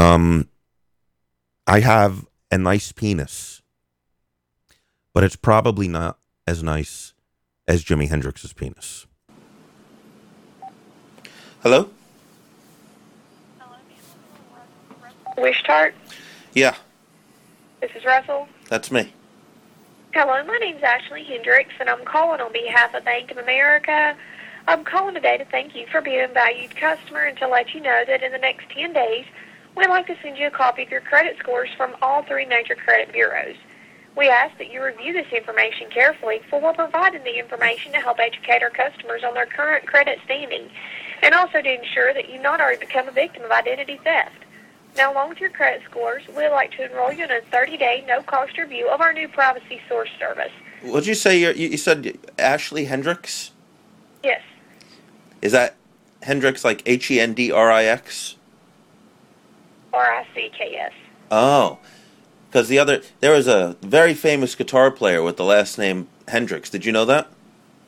Um, I have a nice penis, but it's probably not as nice as Jimi Hendrix's penis. Hello? Wish Tart. Yeah, This is Russell. that's me. Hello, my name's Ashley Hendricks, and I'm calling on behalf of Bank of America. I'm calling today to thank you for being a valued customer and to let you know that in the next 10 days, we'd like to send you a copy of your credit scores from all three major credit bureaus. We ask that you review this information carefully, for we're providing the information to help educate our customers on their current credit standing, and also to ensure that you not already become a victim of identity theft. Now, along with your credit scores, we'd like to enroll you in a 30-day no-cost review of our new Privacy Source service. What'd you say? You're, you you said Ashley Hendricks? Yes, Is that Hendricks like H E N D R I X? R-I-C-K-S. Oh, because the other there was a very famous guitar player with the last name Hendrix. Did you know that?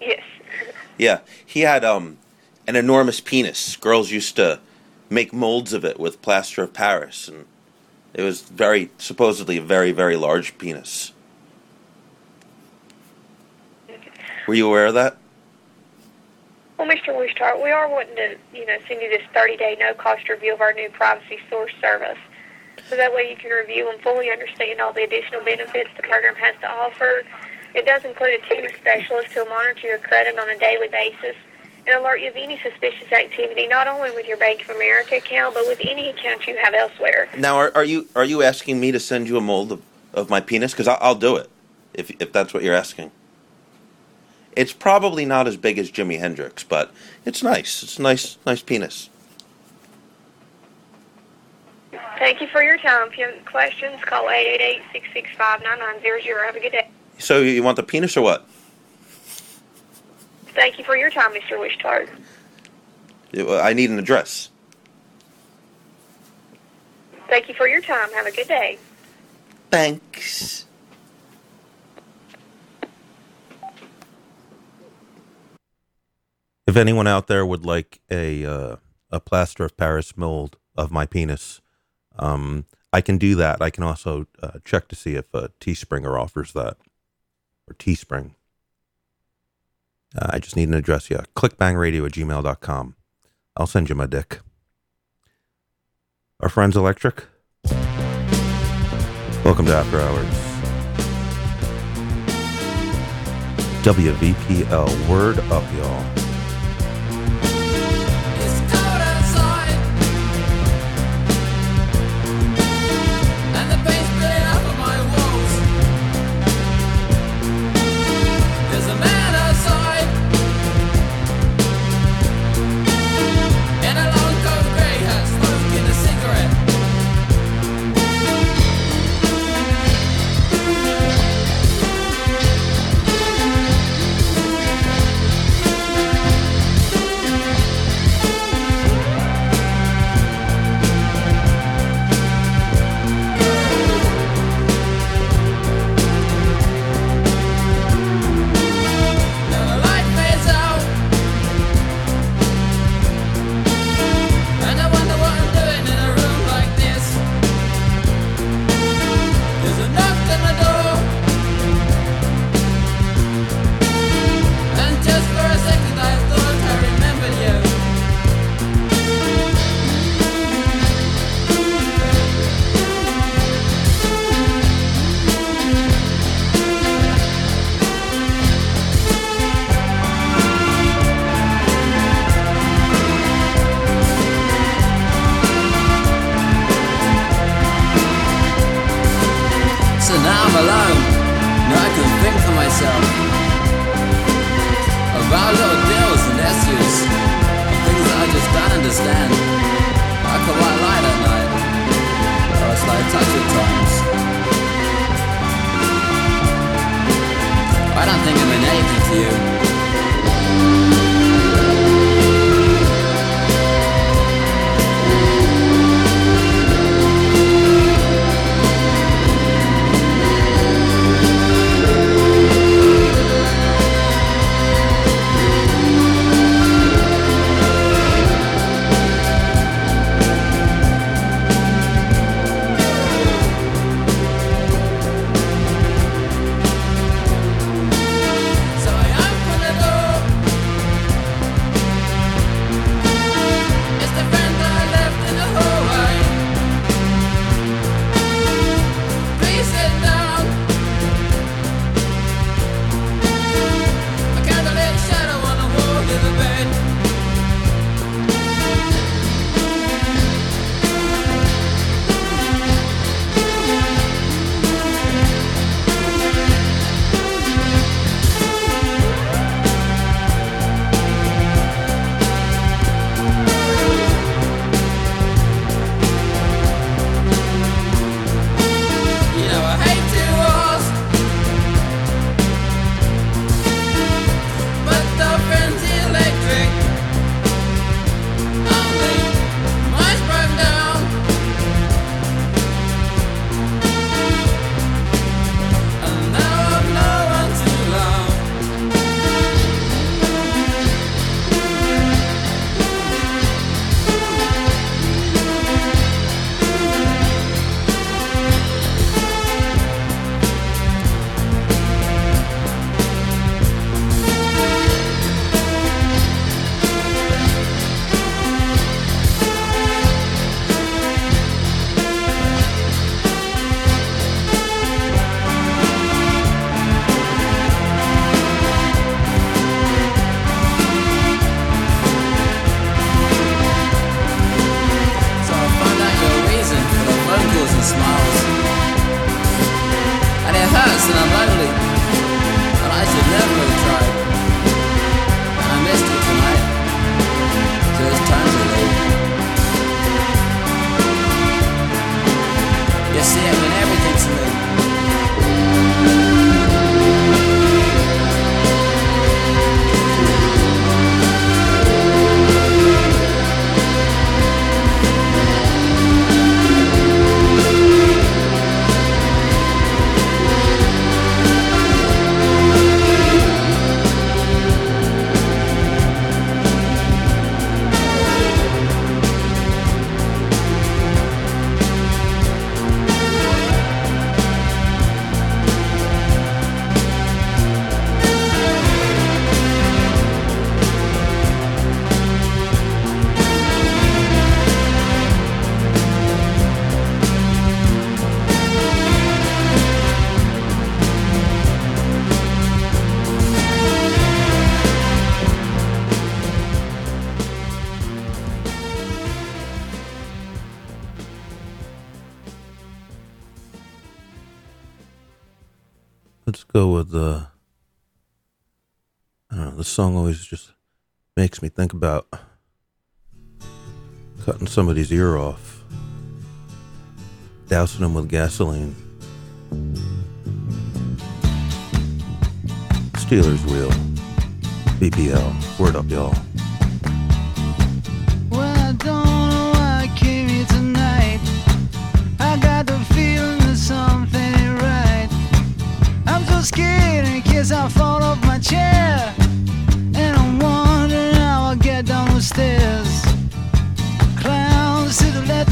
Yes. Yeah, he had um an enormous penis. Girls used to make molds of it with plaster of Paris, and it was very supposedly a very very large penis. Were you aware of that? Well, Mr. Wishart, we are wanting to, you know, send you this 30-day no-cost review of our new Privacy Source service. So that way you can review and fully understand all the additional benefits the program has to offer. It does include a team of specialists who will monitor your credit on a daily basis and alert you of any suspicious activity, not only with your Bank of America account, but with any account you have elsewhere. Now, are, are you are you asking me to send you a mold of, of my penis? Because I'll, I'll do it if if that's what you're asking. It's probably not as big as Jimi Hendrix, but it's nice. It's a nice nice penis. Thank you for your time. If you have questions, call 888-665-9900. Have a good day. So you want the penis or what? Thank you for your time, Mr. Wishtard. I need an address. Thank you for your time. Have a good day. Thanks. If anyone out there would like a uh, a plaster of Paris mold of my penis, um, I can do that. I can also uh, check to see if uh, Teespringer offers that or Teespring. Uh, I just need an address. Yeah, clickbangradio at gmail.com. I'll send you my dick. Our friends Electric. Welcome to After Hours. WVPL. Word up, y'all. song always just makes me think about cutting somebody's ear off, dousing them with gasoline. Stealers Wheel, BPL, word up, y'all. scared in case I fall off my chair stairs to the left.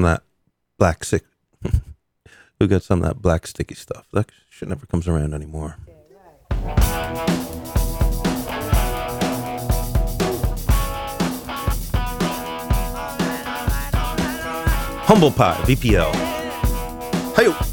some of that black sick who got some of that black sticky stuff. That shit never comes around anymore. Humble Pie, VPL. Hey,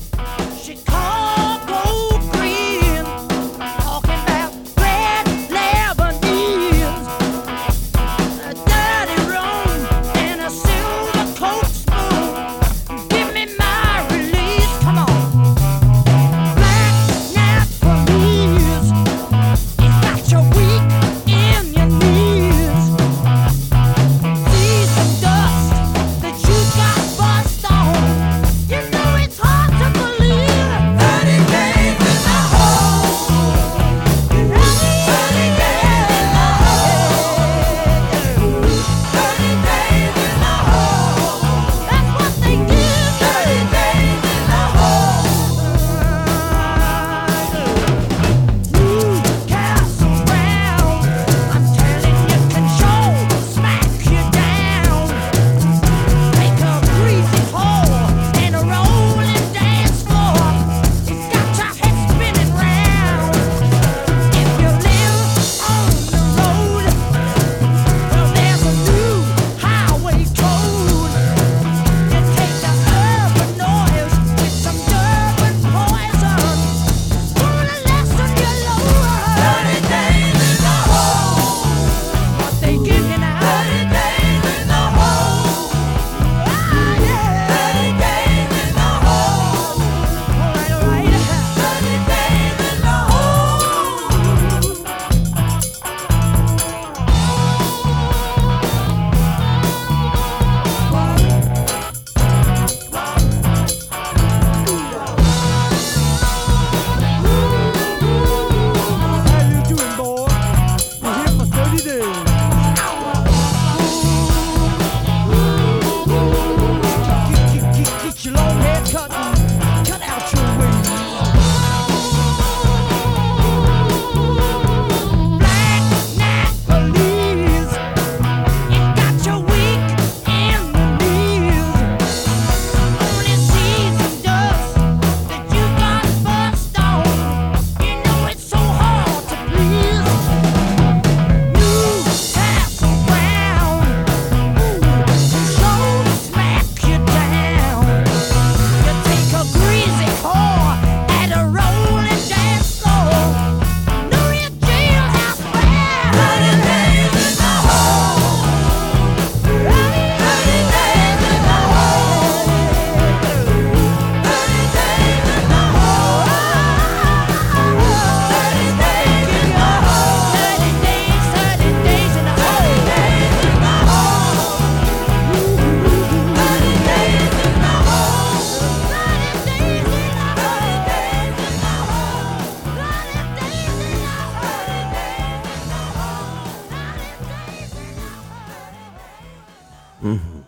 Mm-hmm.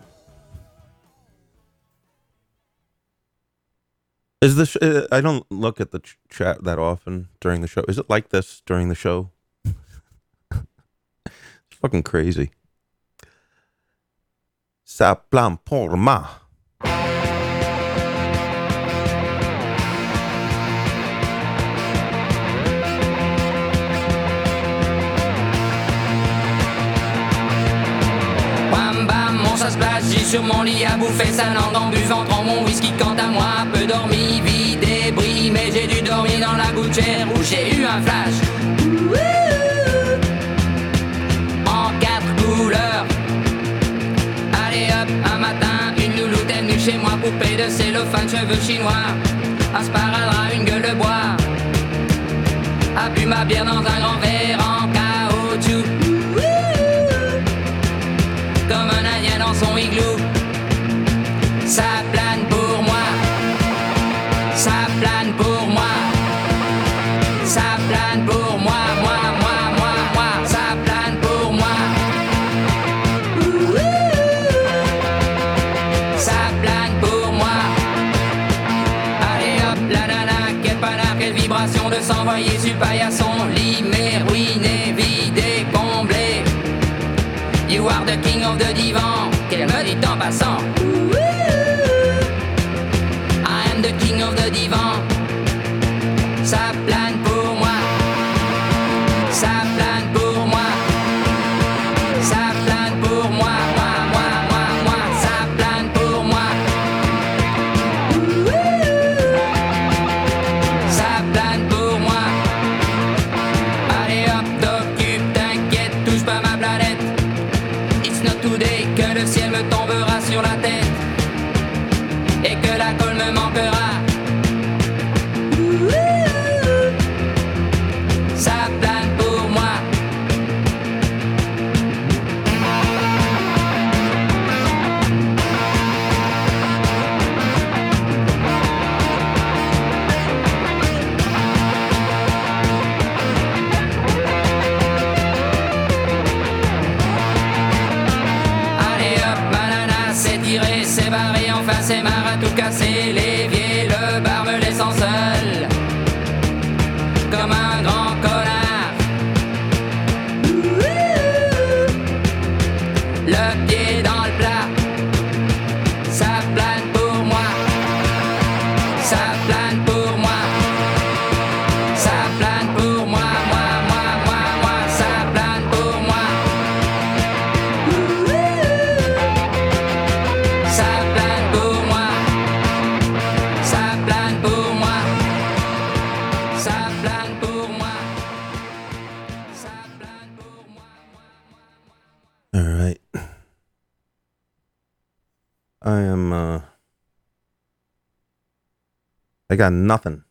Is this? Uh, I don't look at the ch- chat that often during the show. Is it like this during the show? it's fucking crazy. Ça plane pour moi. J'ai sur mon lit à bouffer sa langue en buvant mon whisky quant à moi, peu dormi, vie débris, mais j'ai dû dormir dans la gouttière où j'ai eu un flash. En quatre couleurs. Allez hop, un matin, une louloute est venue chez moi, poupée de cellophane, cheveux chinois, un sparadrap, une gueule de bois. A bu ma bière dans un grand verre envoyé Zubaï à son lit. Got nothing.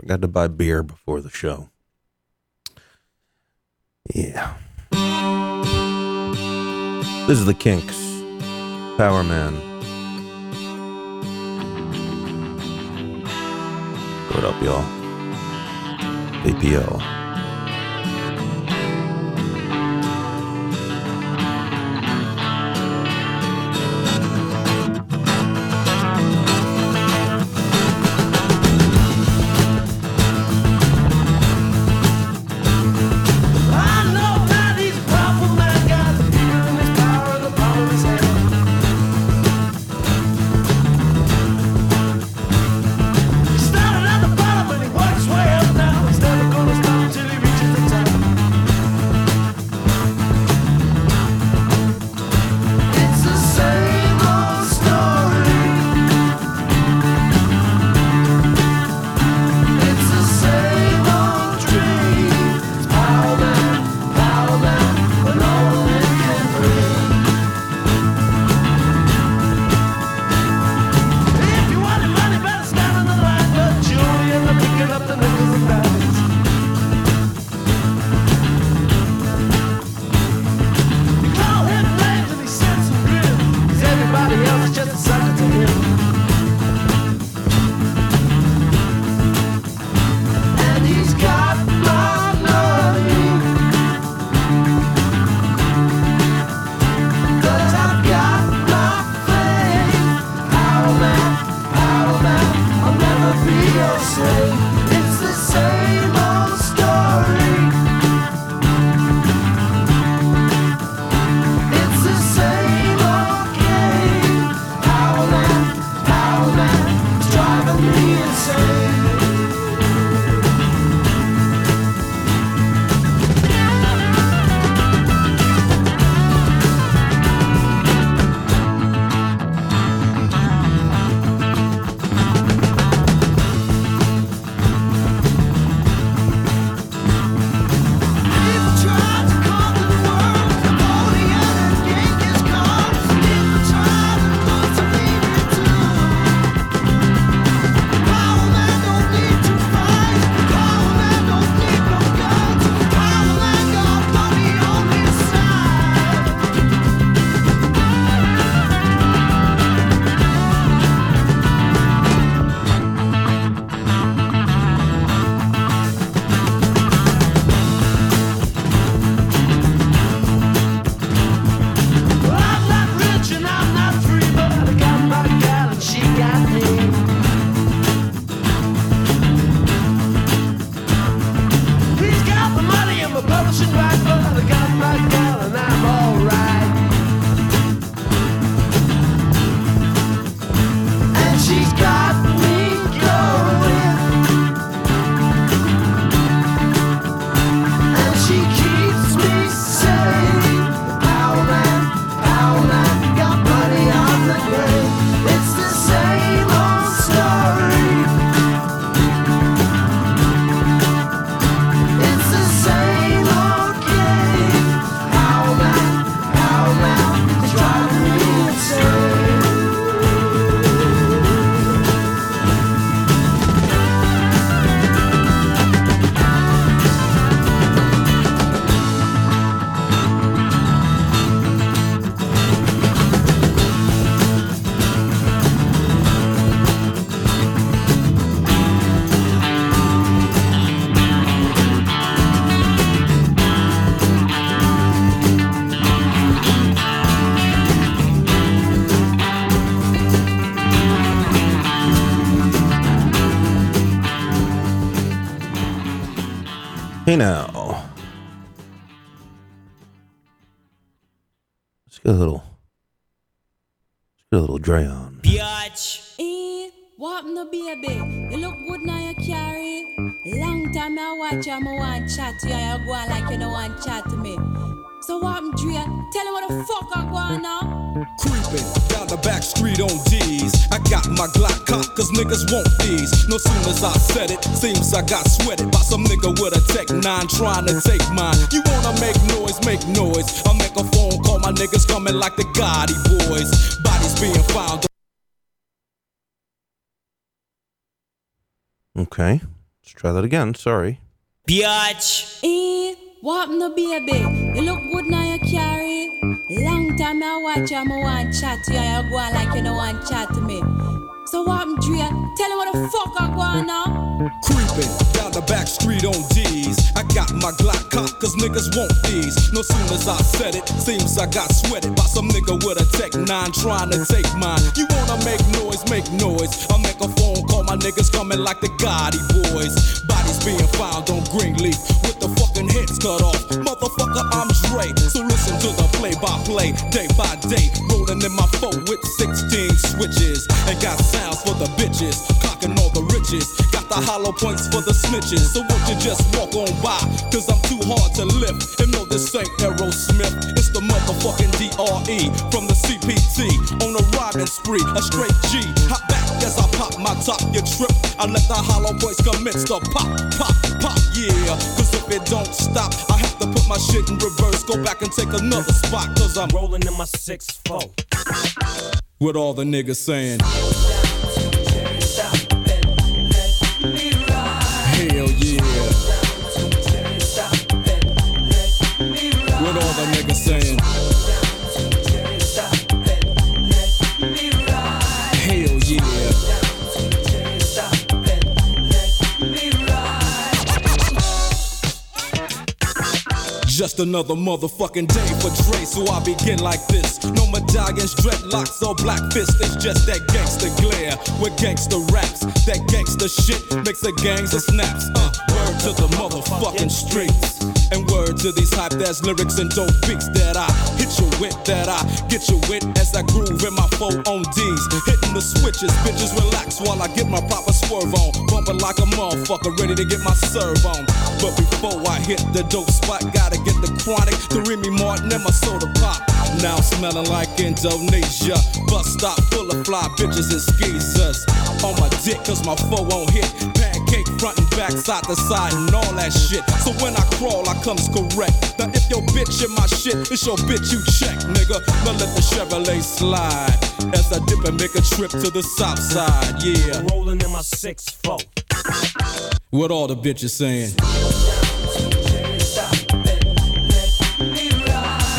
I got to buy beer before the show. Yeah. This is the Kinks. Power Man. What up, y'all? APL. Now. Let's get a little. Let's get a little Dre on. Biatch. Eh, what no baby? You look good now you carry. Long time I watch you, I want chat to you, you go like you don't want chat to me. So what, Dre? Tell me what the fuck I go on now. Creeping down the back street on D's. I got my Glock cocked cause niggas want these. No sooner as I said it, seems I got sweated by some nigga with a Tech 9 trying to take mine. You wanna make noise, make noise. I make a phone call, my niggas coming like the Gotti boys. Bodies being found. Okay. Let's try that again. Sorry. Biatch. Eh, what no baby? You look good now you carry. Long time I watch you, I want chat to you, you go on like you don't want chat to me. So what, Dre? Tell me what the fuck I go on now. Creeping the back street on D's. I got my Glock cocked cause niggas want these. No sooner as I said it, seems I got sweated by some nigga with a Tech 9 trying to take mine. You wanna make noise, make noise. I make a phone call, my niggas coming like the Gotti boys. Bodies being found on Greenleaf with the fucking heads cut off. Motherfucker, I'm Dre. So listen to the play by play, day by day. Rolling in my phone with 16 switches. And got sounds for the bitches, clocking all the riches. Got the hollow points for the snitches. So won't you just walk on by? Cause I'm too hard to lift. And no, this ain't Aerosmith. It's the motherfucking DRE from the CPT. On a riding spree, a straight G. Hop back as I pop my top, you trip. I let the hollow points commence to pop, pop, pop, yeah. Cause if it don't stop, I have to put my shit in reverse. Go back and take another spot. Cause I'm rolling in my 6-4. With all the niggas saying. Just another motherfucking day for Dre, so I begin like this. No medallions, dreadlocks, or black fists. It's just that gangster glare with gangster raps. That gangster shit makes the gangs of snaps. Uh, to the motherfucking streets. And word to these hype ass lyrics and dope beats that I hit you with, that I get you with as I groove in my four on D's. Hitting the switches, bitches relax while I get my proper swerve on. Bumping like a motherfucker, ready to get my serve on. But before I hit the dope spot, gotta get the chronic, the Remy Martin, and my soda pop. Now smelling like Indonesia. Bus stop full of fly bitches and skeezers. On my dick, cause my foe won't hit. Pancake front and back, side to side, and all that shit. So when I crawl, I comes correct. Now if your bitch in my shit, it's your bitch you check, nigga. Now let the Chevrolet slide. As I dip and make a trip to the south side, yeah. Rolling in my 6-4. What all the bitches saying?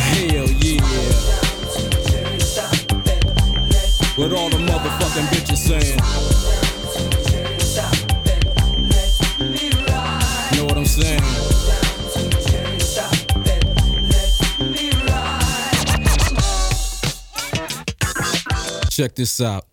Hell yeah. What all Check this out.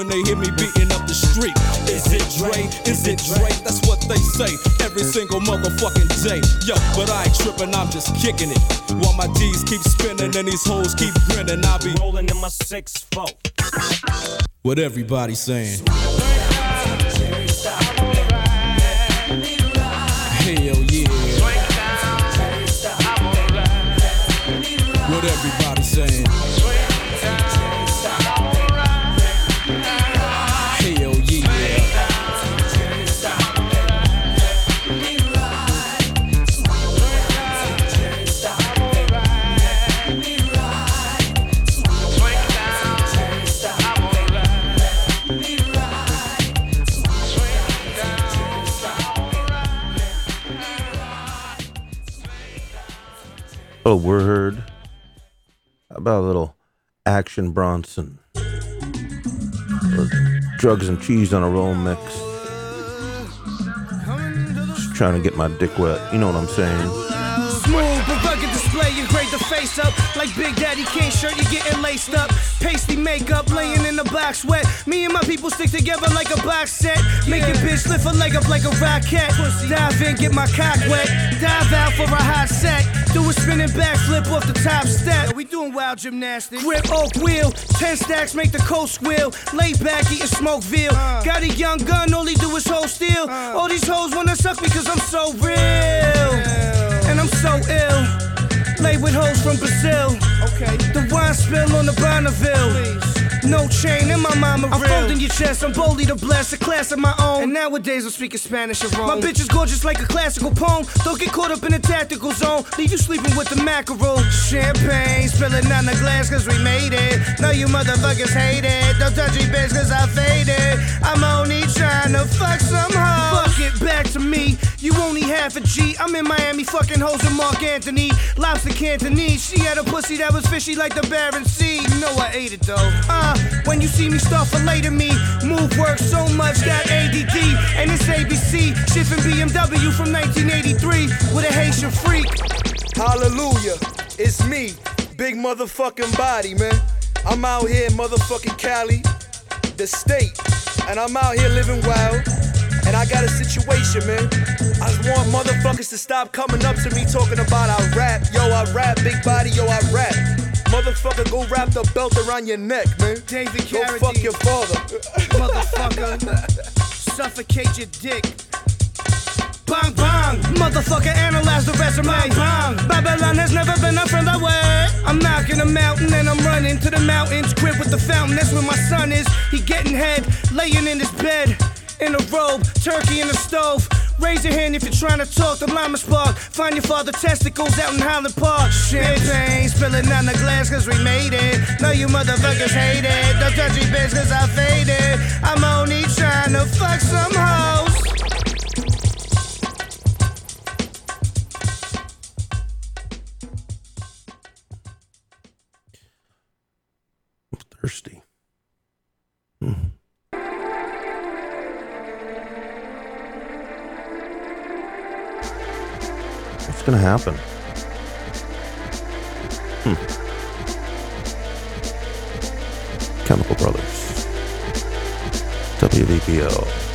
when they hear me beating up the street. Is it Dre? Is it Dre? That's what they say every single motherfucking day. Yo, but I ain't tripping, I'm just kicking it. While my D's keep spinning and these hoes keep grinning, I'll be Rolling in my six four. what everybody saying. Oh, word. How about a little Action Bronson? Drugs and cheese on a roll mix. Just trying to get my dick wet. You know what I'm saying? Like Big Daddy Kane shirt. You're getting laced up, pasty makeup laying in the black sweat. Me and my people stick together like a box set. Make your bitch lift her leg up like a rocket. Dive in, get my cock wet. Dive out for a hot set. Do a spinning backflip off the top step. We doing wild gymnastics. Grip oak wheel, ten stacks make the coast squeal. Lay back eating smoke veal. Uh. Got a young gun, all he do is hold steel. Uh. All these hoes wanna suck me cause I'm so real. And I'm so ill. Lay with hoes from Brazil. Okay. The wine spill on the Bonneville. No chain in my mama I'm folding your chest, I'm boldly to bless a class of my own. And nowadays I'm speaking Spanish and Rome. My bitch is gorgeous like a classical poem. Don't get caught up in a tactical zone. Leave you sleeping with the mackerel. Champagne, spilling on the glass cause we made it. No, you motherfuckers hate it. Don't touch me, bitch, cause I faded. I'm only trying to fuck some hoes. Fuck it back to me. You only half a G. I'm in Miami fucking hoes with Marc Anthony. Lobster Cantonese. She had a pussy that was fishy like the Bering Sea. You know I ate it though. Uh, when you see me start filleting me, move work so much that ADD. And it's ABC. Shifting BMW from 1983 with a Haitian freak. Hallelujah, it's me, big motherfucking body, man. I'm out here in motherfucking Cali, the state, and I'm out here living wild. And I got a situation, man. I want motherfuckers to stop coming up to me talking about I rap. Yo, I rap, big body, yo, I rap. Motherfucker, go wrap the belt around your neck, man. David Go Carradine. fuck your father. Motherfucker, suffocate your dick. Bang bang, motherfucker, analyze the resume. Bang, Babylon has never been a friend that way. I'm knocking a mountain and I'm running to the mountains. Crib with the fountain, that's where my son is. He getting head, laying in his bed. In a robe, turkey in the stove. Raise your hand if you're trying to talk the Lima Spark. Find your father testicles out in Highland Park. Champagne spilling on the glass cause we made it. No, you motherfuckers hate it. Don't touch me, bitch, cause I faded. I'm only trying to fuck some What's gonna happen? Hmm. Chemical Brothers. WVPO.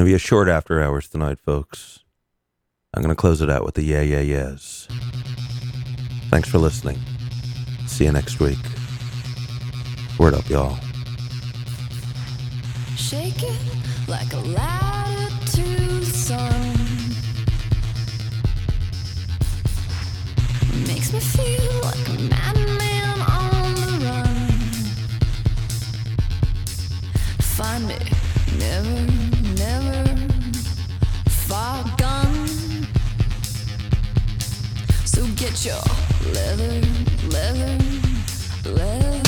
going to be a short after hours tonight, folks. I'm going to close it out with the Yeah Yeah Yeahs. Thanks for listening. See you next week. Word up, y'all. Shake it like a latitude sun. Makes me feel like a madman on the run. Find me, never. So get your leather, leather, leather.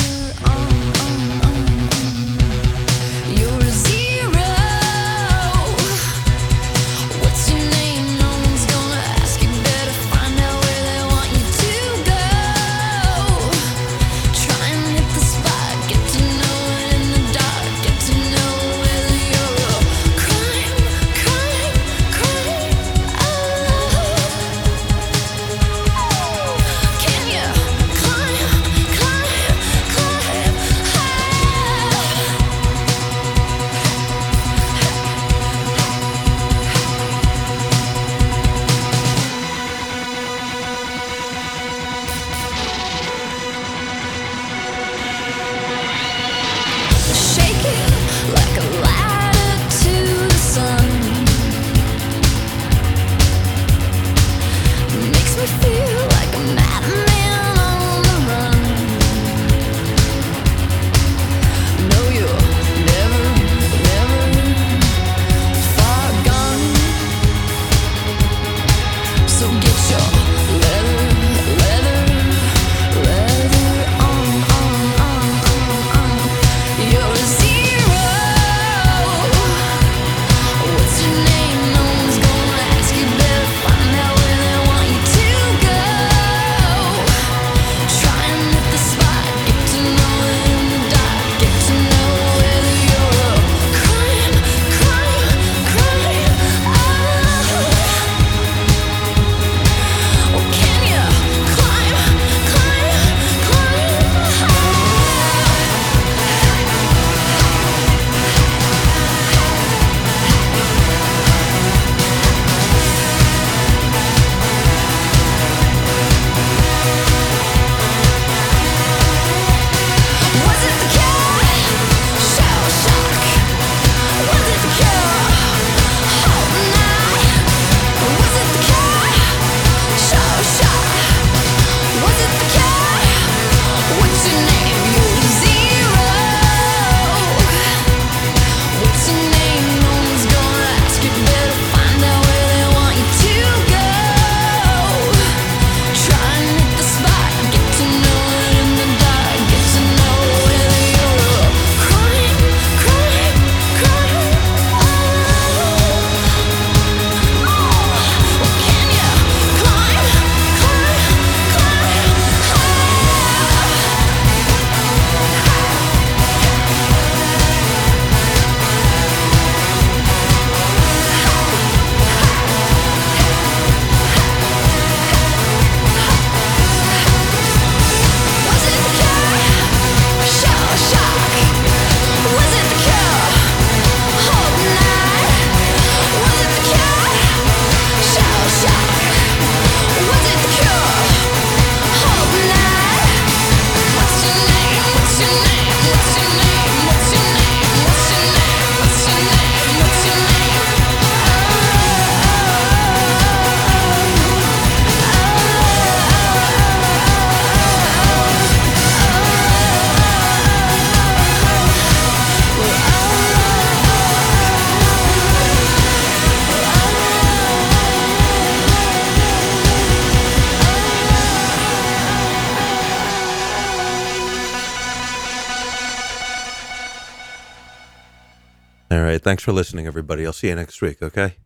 Thanks for listening, everybody. I'll see you next week, okay?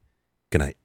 Good night.